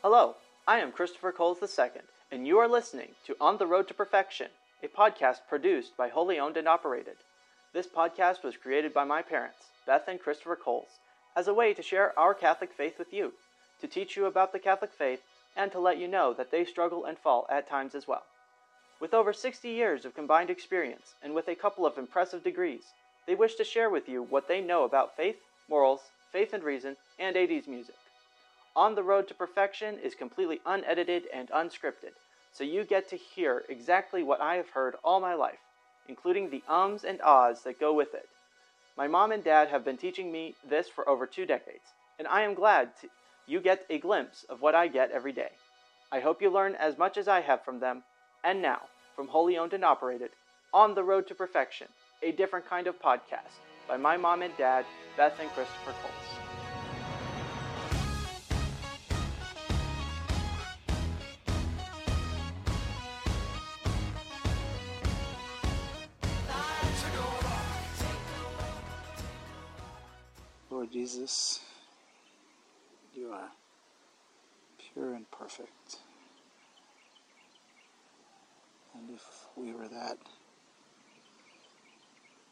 Hello, I am Christopher Coles II, and you are listening to On the Road to Perfection, a podcast produced by Holy Owned and Operated. This podcast was created by my parents, Beth and Christopher Coles, as a way to share our Catholic faith with you, to teach you about the Catholic faith, and to let you know that they struggle and fall at times as well. With over 60 years of combined experience and with a couple of impressive degrees, they wish to share with you what they know about faith, morals, faith and reason, and 80s music. On the Road to Perfection is completely unedited and unscripted, so you get to hear exactly what I have heard all my life, including the ums and ahs that go with it. My mom and dad have been teaching me this for over two decades, and I am glad to, you get a glimpse of what I get every day. I hope you learn as much as I have from them. And now, from Holy Owned and Operated, On the Road to Perfection, a different kind of podcast by my mom and dad, Beth and Christopher Coles. Lord Jesus, you are pure and perfect. And if we were that,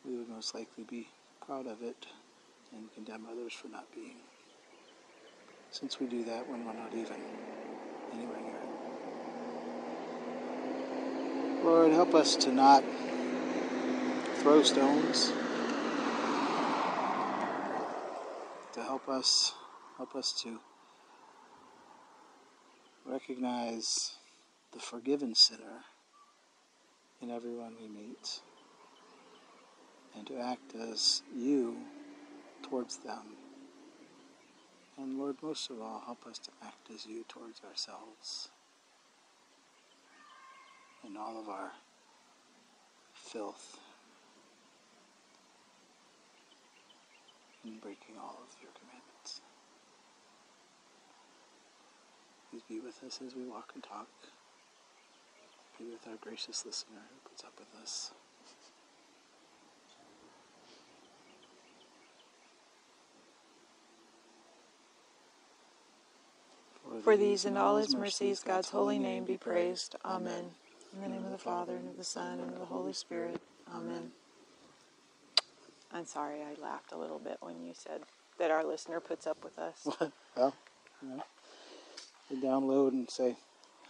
we would most likely be proud of it and condemn others for not being. Since we do that when we're not even anywhere near it. Lord, help us to not throw stones. Help us help us to recognize the forgiven sinner in everyone we meet and to act as you towards them. And Lord, most of all, help us to act as you towards ourselves in all of our filth and breaking all of your commandments. Please be with us as we walk and talk. Be with our gracious listener who puts up with us. For these and all his mercies, God's holy name be praised. Amen. In the name of the Father, and of the Son, and of the Holy Spirit. Amen. I'm sorry, I laughed a little bit when you said that our listener puts up with us. well, you download and say,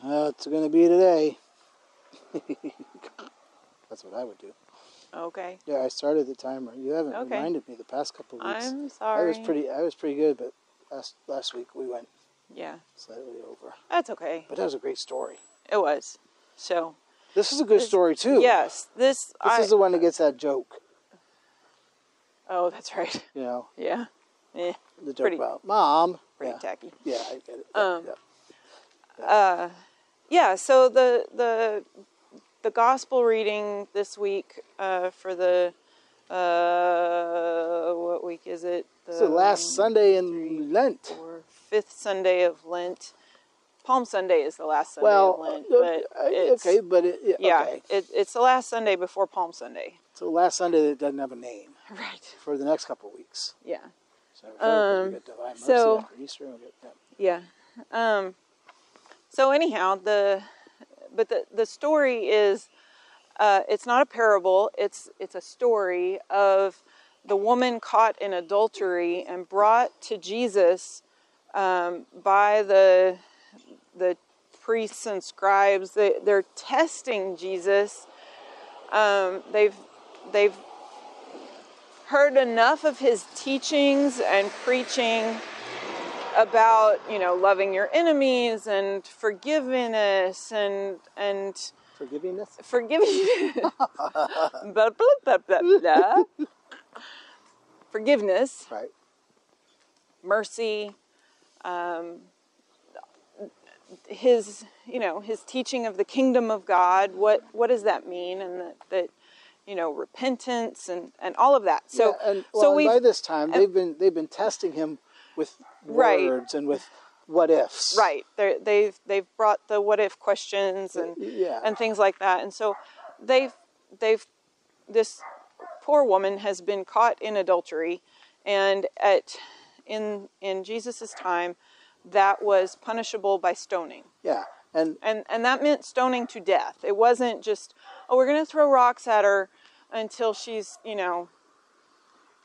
oh, it's going to be today. That's what I would do. Okay. Yeah, I started the timer. You haven't Okay. reminded me the past couple of weeks. I'm sorry. I was pretty. I was pretty good, but last last week we went Yeah, slightly over. that's okay. But that was a great story. It was. So, This is a good This- story too. yes, this. This I, is the one that gets that joke. oh, that's right. You know, Yeah. Eh, the joke Pretty- about mom. pretty yeah. tacky. Yeah, I get it. Um, yeah. Uh, yeah so the the the gospel reading this week uh, for the uh, what week is it It's the last Sunday in three, Lent. or fifth sunday of lent palm sunday is the last sunday Well, of lent uh, but uh, it's, okay, but it, yeah, yeah it, it's the last sunday before palm sunday So last Sunday that doesn't have a name right for the next couple of weeks. yeah So, Um, we get Divine Mercy so- after Easter. and we get, yeah. Yeah. Um, so anyhow, the but the the story is uh, it's not a parable. It's it's a story of the woman caught in adultery and brought to Jesus um, by the the priests and scribes. They, they're testing Jesus. Um, they've they've heard enough of his teachings and preaching about you know loving your enemies and forgiveness and and Forgivingness. forgiving blah, blah, blah, blah, blah. forgiveness Right. mercy um, his you know his teaching of the kingdom of god what what does that mean and that, that you know repentance and and all of that so yeah, and, well, so we by this time they've been they've been testing him with Right. words and with what ifs. right They're, they've they've brought the what if questions and Yeah. and things like that and so they've they've this poor woman has been caught in adultery and at in in Jesus's time that was punishable by stoning. Yeah, and And and that meant stoning to death. It wasn't just oh we're going to throw rocks at her until she's, you know,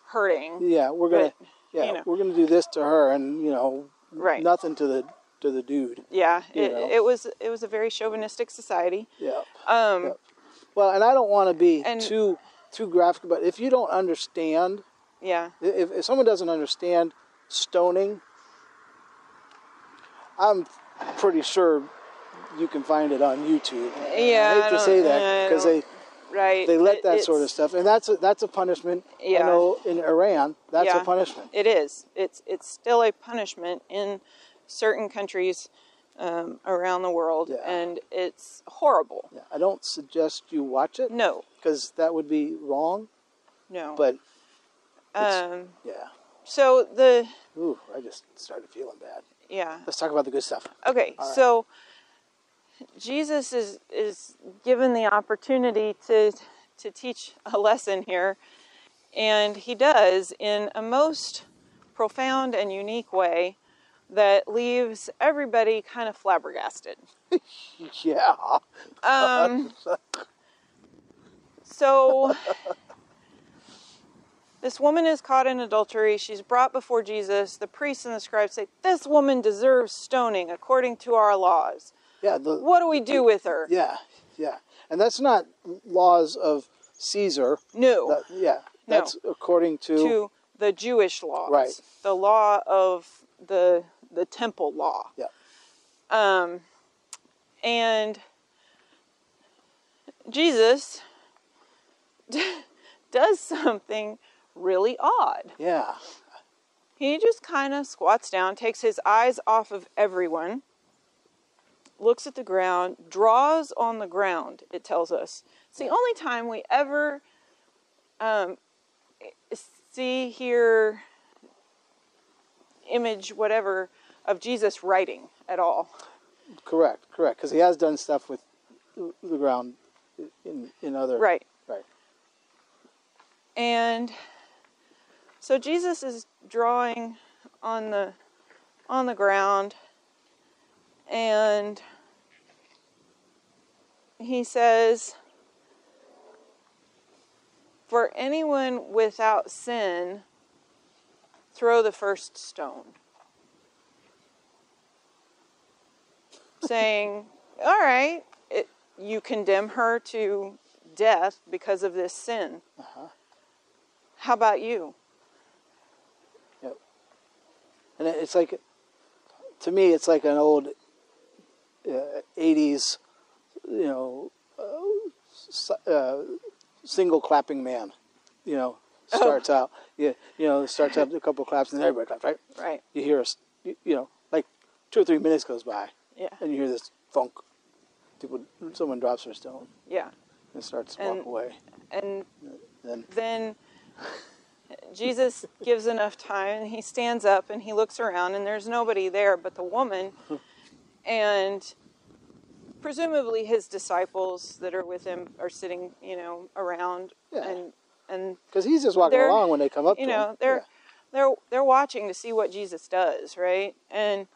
hurting. yeah, we're gonna But, yeah you know. we're gonna do this to her, and you know, Right. nothing to the to the dude. Yeah, it, know. it was it was a very chauvinistic society. Yeah. Um Yep. Well, and I don't want to be And- too too graphic, but if you don't understand, yeah. if, if someone doesn't understand stoning, I'm pretty sure you can find it on YouTube. Yeah, I hate I to say that because they Right. they let but that sort of stuff, and that's a, that's a punishment. I know in Iran, that's Yeah. a punishment. It is. It's it's still a punishment in certain countries um, around the world, Yeah. and it's horrible. Yeah, I don't suggest you watch it No, because that would be wrong. no. But um, yeah, so the ooh, I just started feeling bad. yeah. Let's talk about the good stuff. Okay, right. so Jesus is is given the opportunity to to teach a lesson here, and he does in a most profound and unique way that leaves everybody kind of flabbergasted. Yeah, Um, so this woman is caught in adultery. She's brought before Jesus. The priests and the scribes say, This woman deserves stoning according to our laws. Yeah, the, What do we do with her? yeah, yeah, and that's not laws of Caesar. No, That, yeah, No. that's according to, to the Jewish laws. Right. The law of the the temple law. yeah, Um, and Jesus does something really odd. yeah, He just kind of squats down, takes his eyes off of everyone, looks at the ground, draws on the ground, it tells us. It's the only time we ever um, see, hear, image, whatever, of Jesus writing at all. correct, correct, because he has done stuff with the ground in in other Right. right. And so Jesus is drawing on the on the ground and he says for anyone without sin throw the first stone saying all right it, you condemn her to death because of this sin Uh-huh. how about you Yep. And it's like, to me, it's like an old uh, '80s, you know, uh, uh, single clapping man. You know, starts out, yeah, you know, starts out a couple claps and then everybody claps, right? right You hear us, you, you know, like two or three minutes goes by, yeah and you hear this funk. People, someone drops their stone yeah and starts to And- walk away. and Then, then Jesus gives enough time and he stands up and he looks around and there's nobody there but the woman and presumably his disciples that are with him are sitting, you know, around Yeah. and and because he's just walking along when they come up you to know, him. they're Yeah. they're they're watching to see what Jesus does, right? And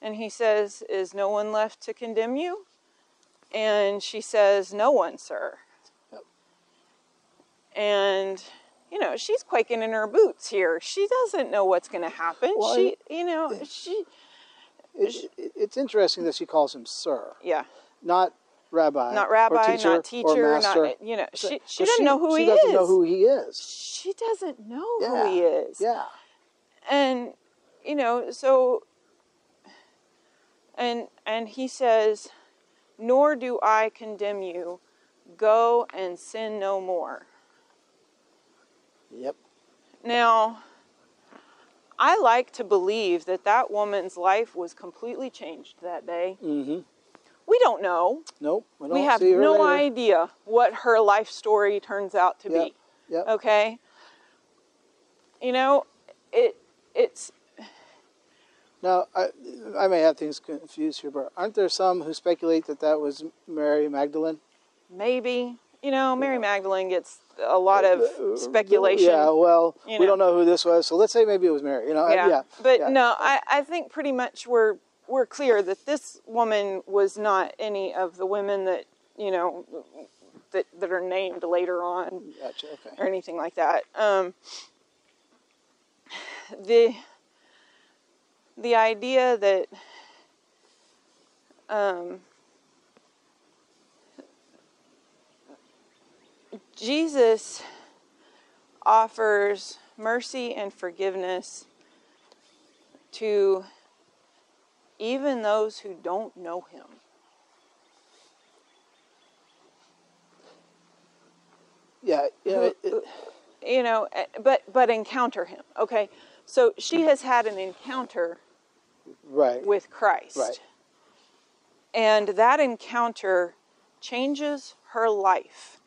and he says, "Is no one left to condemn you?" And she says, "No one, sir." Yep. And you know, she's quaking in her boots here. She doesn't know what's going to happen. Well, she, you know, she It, it, it's interesting that she calls him sir, yeah, not rabbi, not rabbi, teacher, not teacher, not you know, she she doesn't know who he is. she he doesn't is. know who he is. she doesn't know Yeah. who he is. Yeah, and you know so and and he says nor do i condemn you go and sin no more yep, now i like to believe that that woman's life was completely changed that day mm-hmm. we don't know Nope, we, we don't have see her no later. idea what her life story turns out to Yep, be Yep. okay you know it it's Now, I, I may have things confused here, but aren't there some who speculate that that was Mary Magdalene? maybe you know mary Yeah. magdalene gets a lot of speculation. Yeah, well, you we don't know who this was, so let's say maybe it was Mary. You know, I- yeah. yeah. But yeah. no, I, I think pretty much we're we're clear that this woman was not any of the women that you know that that are named later on Gotcha. Okay. or anything like that. Um, the the idea that um, Jesus offers mercy and forgiveness to even those who don't know him. Yeah. Yeah. it- it- you know eh, but but encounter him okay so she has had an encounter right. with christ Right. and that encounter changes her life.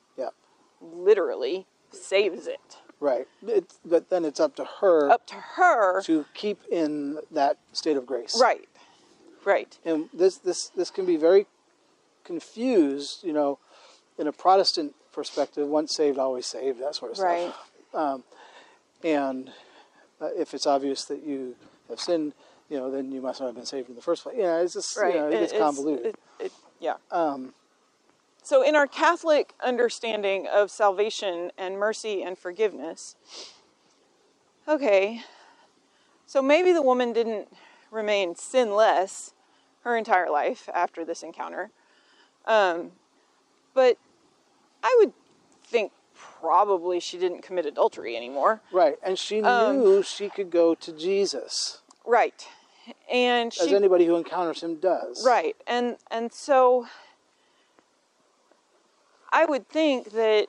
Literally saves it Right. It's, but then it's up to her up to her to keep in that state of grace. right right And this this this can be very confused. You know, in a Protestant perspective, once saved, always saved. That sort of stuff. right And uh, if it's obvious that you have sinned, you know, then you must not have been saved in the first place. Yeah, it's just right you know, it gets it's- convoluted. it- it- yeah um, So, in our Catholic understanding of salvation and mercy and forgiveness, okay, so maybe the woman didn't remain sinless her entire life after this encounter. Um, but I would think probably she didn't commit adultery anymore. right, and she Um, knew she could go to Jesus, Right. And as anybody who encounters him does. Right. And and so I would think that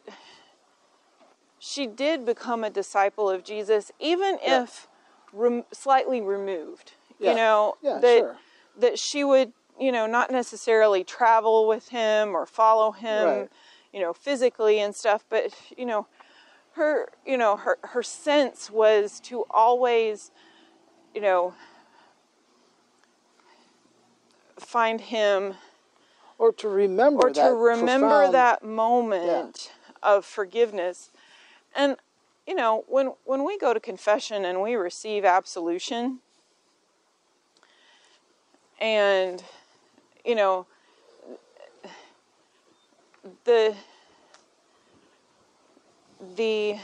she did become a disciple of Jesus even Yeah. if rem- slightly removed. Yeah. You know, Yeah, that sure. that she would, you know, not necessarily travel with him or follow him, Right. you know, physically and stuff, but you know, her, you know, her her sense was to always, you know, find him Or to remember or that to remember profound- that moment of forgiveness. And you know when when we go to confession and we receive absolution and you know the the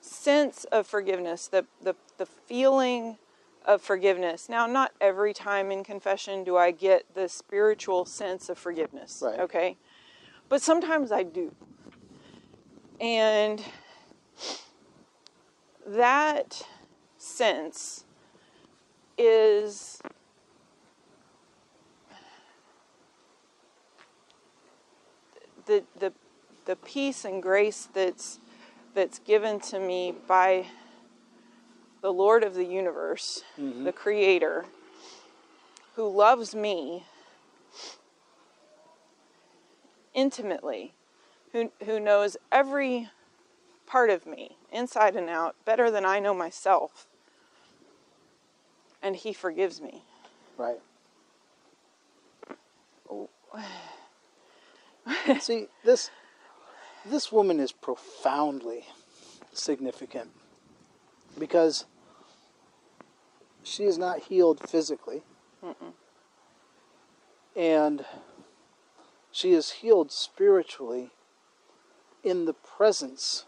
sense of forgiveness the the the feeling of forgiveness. Now, not every time in confession do I get the spiritual sense of forgiveness. Right. Okay. But sometimes I do. And that sense is the the the peace and grace that's that's given to me by the Lord of the universe, mm-hmm. the creator who loves me intimately, who who knows every part of me, inside and out, better than I know myself. And he forgives me. Right. See, this this woman is profoundly significant because she is not healed physically. And she is healed spiritually in the presence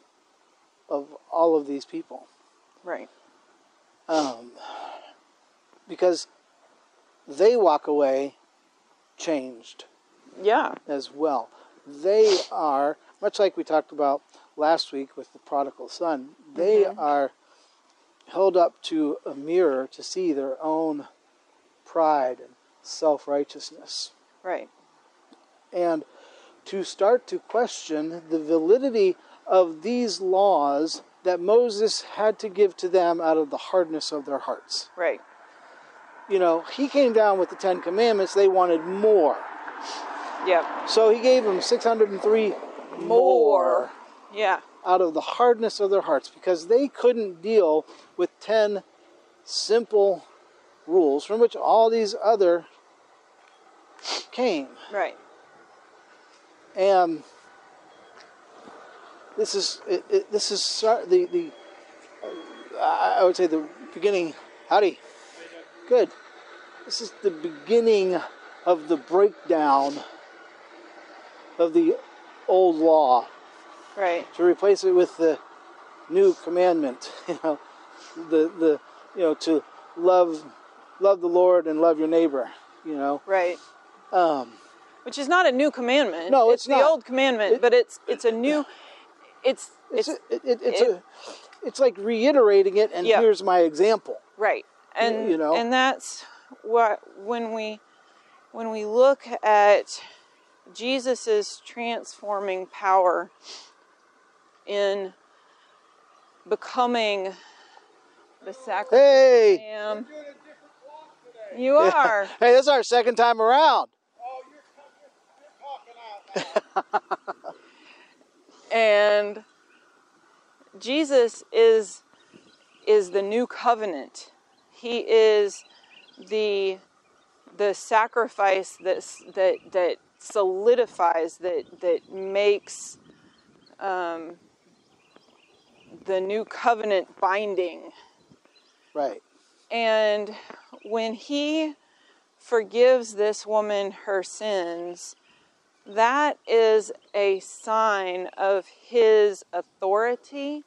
of all of these people. Right. Um, because they walk away changed Yeah. as well. They are, much like we talked about last week with the prodigal son, they are held up to a mirror to see their own pride and self righteousness. Right. And to start to question the validity of these laws that Moses had to give to them out of the hardness of their hearts. Right. You know, he came down with the Ten Commandments, they wanted more. Yep. So he gave them 603 more Yeah. Out of the hardness of their hearts because they couldn't deal with 10 simple rules from which all these other came. Right. And this is it, it, this is the the I would say the beginning. Howdy, good. This is the beginning of the breakdown of the old law Right. to replace it with the new commandment. You know, the the you know to love love the Lord and love your neighbor. You know, Right. um, Which is not a new commandment. No, it's the not. old commandment, It- but it's it's a new. It's it's it's, it, it, it's it- a it's like reiterating it. And Yeah. here's my example. right, and you know. and that's what when we when we look at Jesus's transforming power in becoming the sacrifice. Hey, lamb. You are. hey, this is our second time around. and Jesus is is the new covenant. He is the the sacrifice that that that solidifies that that makes um, the new covenant binding. Right. And when he forgives this woman her sins, that is a sign of his authority,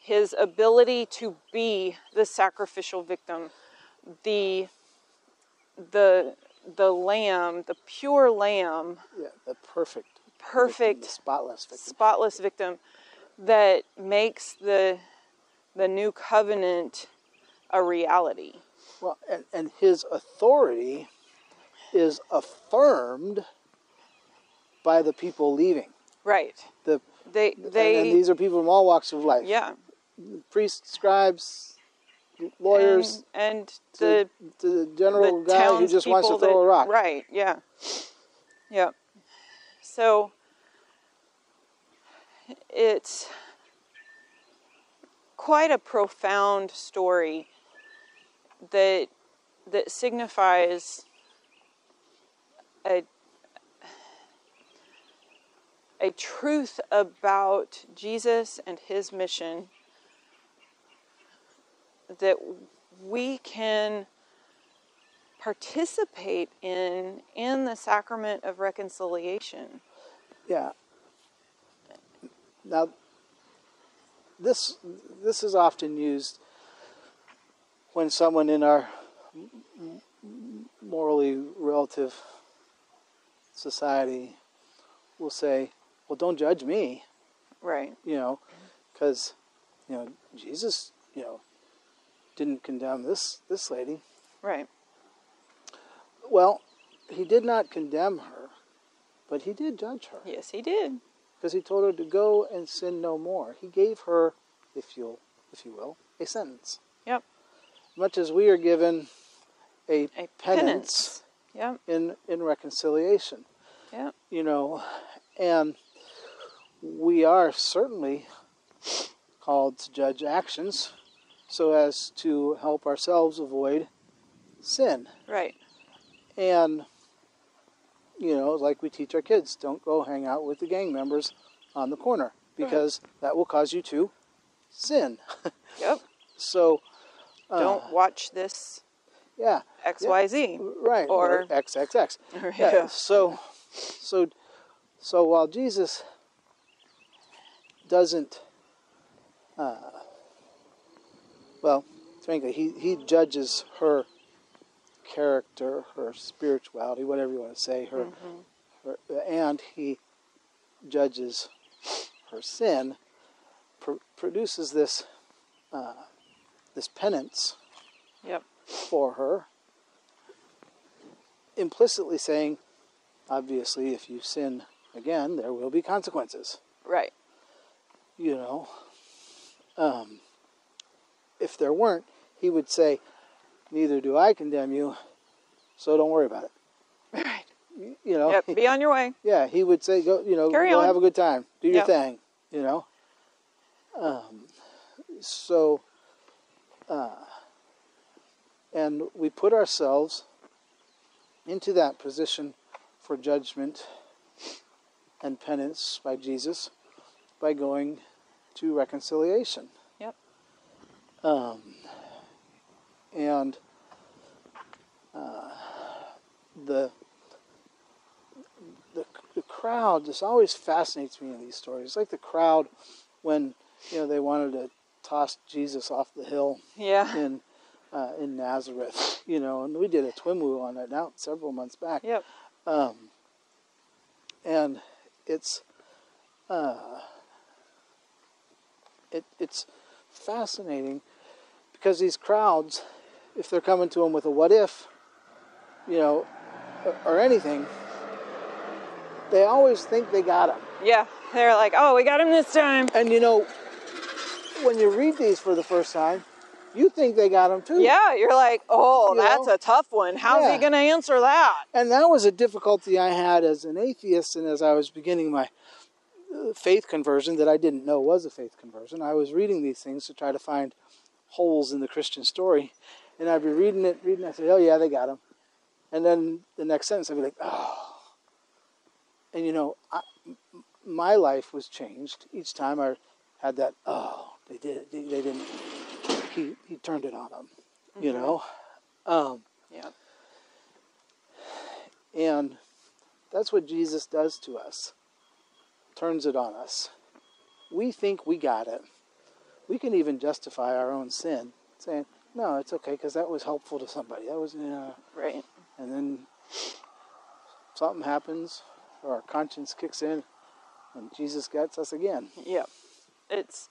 his ability to be the sacrificial victim, the the the lamb, the pure lamb, Yeah, the perfect, perfect the spotless victim. spotless victim that makes the the new covenant a reality. Well, and, and his authority is affirmed by the people leaving. Right. The They and, they and these are people from all walks of life. yeah. Priests, scribes, lawyers, and, and the to the general the guy who just wants to throw that- a rock. Right, yeah. Yeah. So it's quite a profound story that that signifies a a truth about Jesus and his mission that we can participate in in the sacrament of reconciliation. Yeah. Now, this this is often used when someone in our morally relative society will say, "Well, don't judge me," Right. you know, because you know Jesus, you know, didn't condemn this this lady. Right. Well, he did not condemn her, but he did judge her. Yes, he did. Because he told her to go and sin no more. He gave her, if you'll, if you will, a sentence. Yep. Much as we are given a, A penance, penance. Yep. in in reconciliation, Yep. you know, and we are certainly called to judge actions so as to help ourselves avoid sin. Right. And you know, like we teach our kids, don't go hang out with the gang members on the corner because that will cause you to sin. Yep. so, uh, Don't watch this yeah, XYZ. right, Or- XXX. Or- Yeah. yeah. So, so, so while Jesus doesn't, uh, well, frankly, he he judges her character, her spirituality, whatever you want to say, her, her and he judges her sin, pr- produces this uh, this penance Yep. for her, implicitly saying, obviously, if you sin again, there will be consequences. Right. You know, um, if there weren't, he would say, Neither do I condemn you, so don't worry about it. Right. You know, Yep. Be on your way. yeah, he would say, Go, you know, Carry go on. have a good time, do your Yep. thing, you know. Um, so, uh, and we put ourselves into that position for judgment and penance by Jesus by going to reconciliation. Yep. Um, and uh, the, the the crowd just always fascinates me in these stories. It's like the crowd when you know they wanted to toss Jesus off the hill Yeah. in uh, in Nazareth, you know, and we did a twimwoo on it now several months back. Yep. Um, and it's uh, it, it's fascinating because these crowds, if they're coming to him with a what if, you know, or, or anything, they always think they got him. Yeah. They're like, oh, we got him this time. And you know, when you read these for the first time, you think they got him too. Yeah. You're like, oh, You that's know? a tough one. How's Yeah. he going to answer that? And that was a difficulty I had as an atheist and as I was beginning my uh, faith conversion that I didn't know was a faith conversion. I was reading these things to try to find holes in the Christian story. And I'd be reading it, reading it, I said, oh yeah, they got him. And then the next sentence I'd be like, oh. And you know, I, my life was changed each time I had that, oh, they did, they, they didn't, he, he turned it on them, you know? Um, Yeah. and that's what Jesus does to us. Turns it on us. We think we got it. We can even justify our own sin, saying, "No, it's okay because that was helpful to somebody. That was, know." Right. And then something happens, or our conscience kicks in, and Jesus gets us again. Yep. It's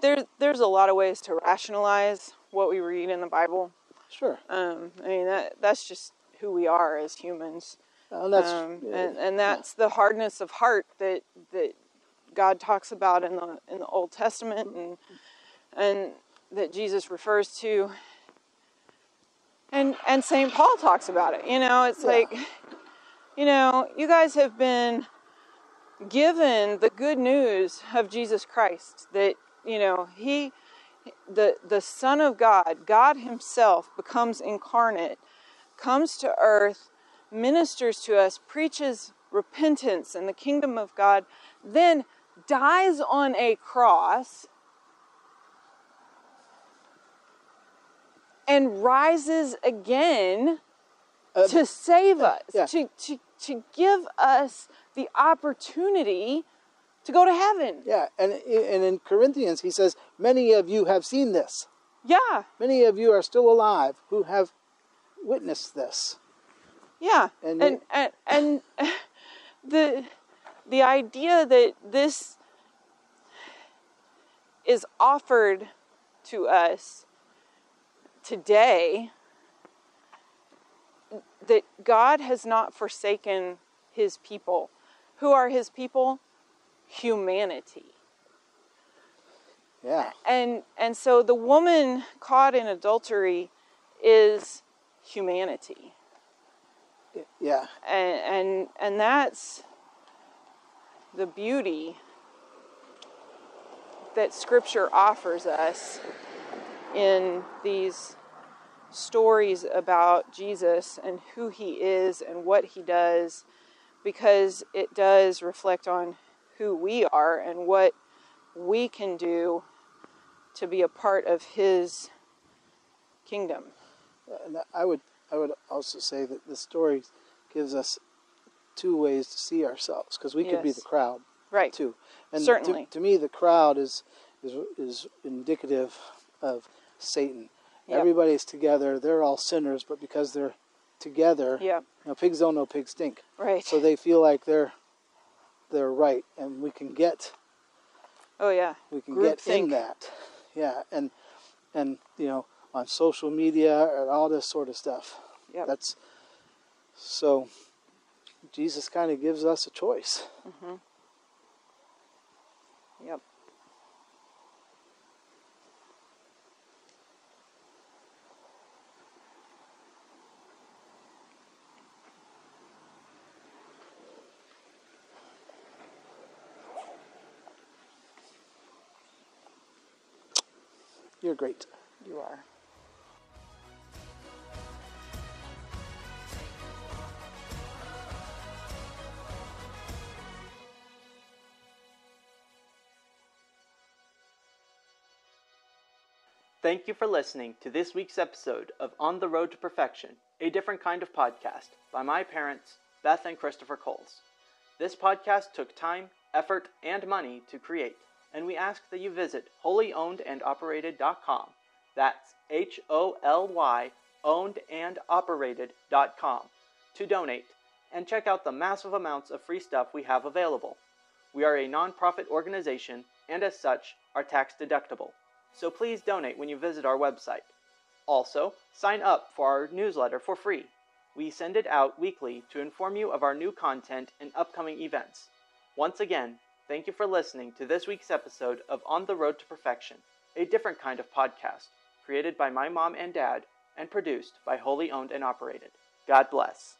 there. There's a lot of ways to rationalize what we read in the Bible. Sure, Um, I mean that that's just who we are as humans, and that's um, and and that's the hardness of heart that that God talks about in the in the Old Testament and and that Jesus refers to. And and Saint Paul talks about it. You know, it's Yeah. like, you know, you guys have been given the good news of Jesus Christ that you know he the the son of God God himself becomes incarnate comes to earth ministers to us preaches repentance and the kingdom of God then dies on a cross and rises again Uh, to save us yeah. to, to to give us the opportunity to go to heaven yeah. And and in Corinthians he says, "Many of you have seen this. yeah Many of you are still alive who have witnessed this." Yeah, And and and, and, the the idea that this is offered to us today that God has not forsaken his people. Who are his people? Humanity. Yeah. And and so the woman caught in adultery is humanity. Yeah. and and and that's the beauty that scripture offers us in these stories about Jesus and who he is and what he does because it does reflect on who we are and what we can do to be a part of his kingdom. And I would I would also say that the story gives us two ways to see ourselves because we could be the crowd Right. too. And to- Certainly. to, me, the crowd is is is indicative of Satan. Yep. Everybody's together. They're all sinners, but because they're together, Yeah. you know, pigs don't know pigs stink. Right. So they feel like they're they're right, and we can get oh yeah. we can get in that yeah and and you know on social media and all this sort of stuff Yeah. that's so jesus kind of gives us a choice Yep. You're great. You are. Thank you for listening to this week's episode of On the Road to Perfection, a different kind of podcast by my parents, Beth and Christopher Coles. This podcast took time, effort, and money to create and we ask that you visit holyownedandoperated.com. That's H O L Y ownedandoperated.com to donate and check out the massive amounts of free stuff we have available. We are a nonprofit organization and as such are tax deductible. So please donate when you visit our website. Also, sign up for our newsletter for free. We send it out weekly to inform you of our new content and upcoming events. Once again, thank you for listening to this week's episode of On the Road to Perfection, a different kind of podcast created by my mom and dad and produced by Holy Owned and Operated. God bless.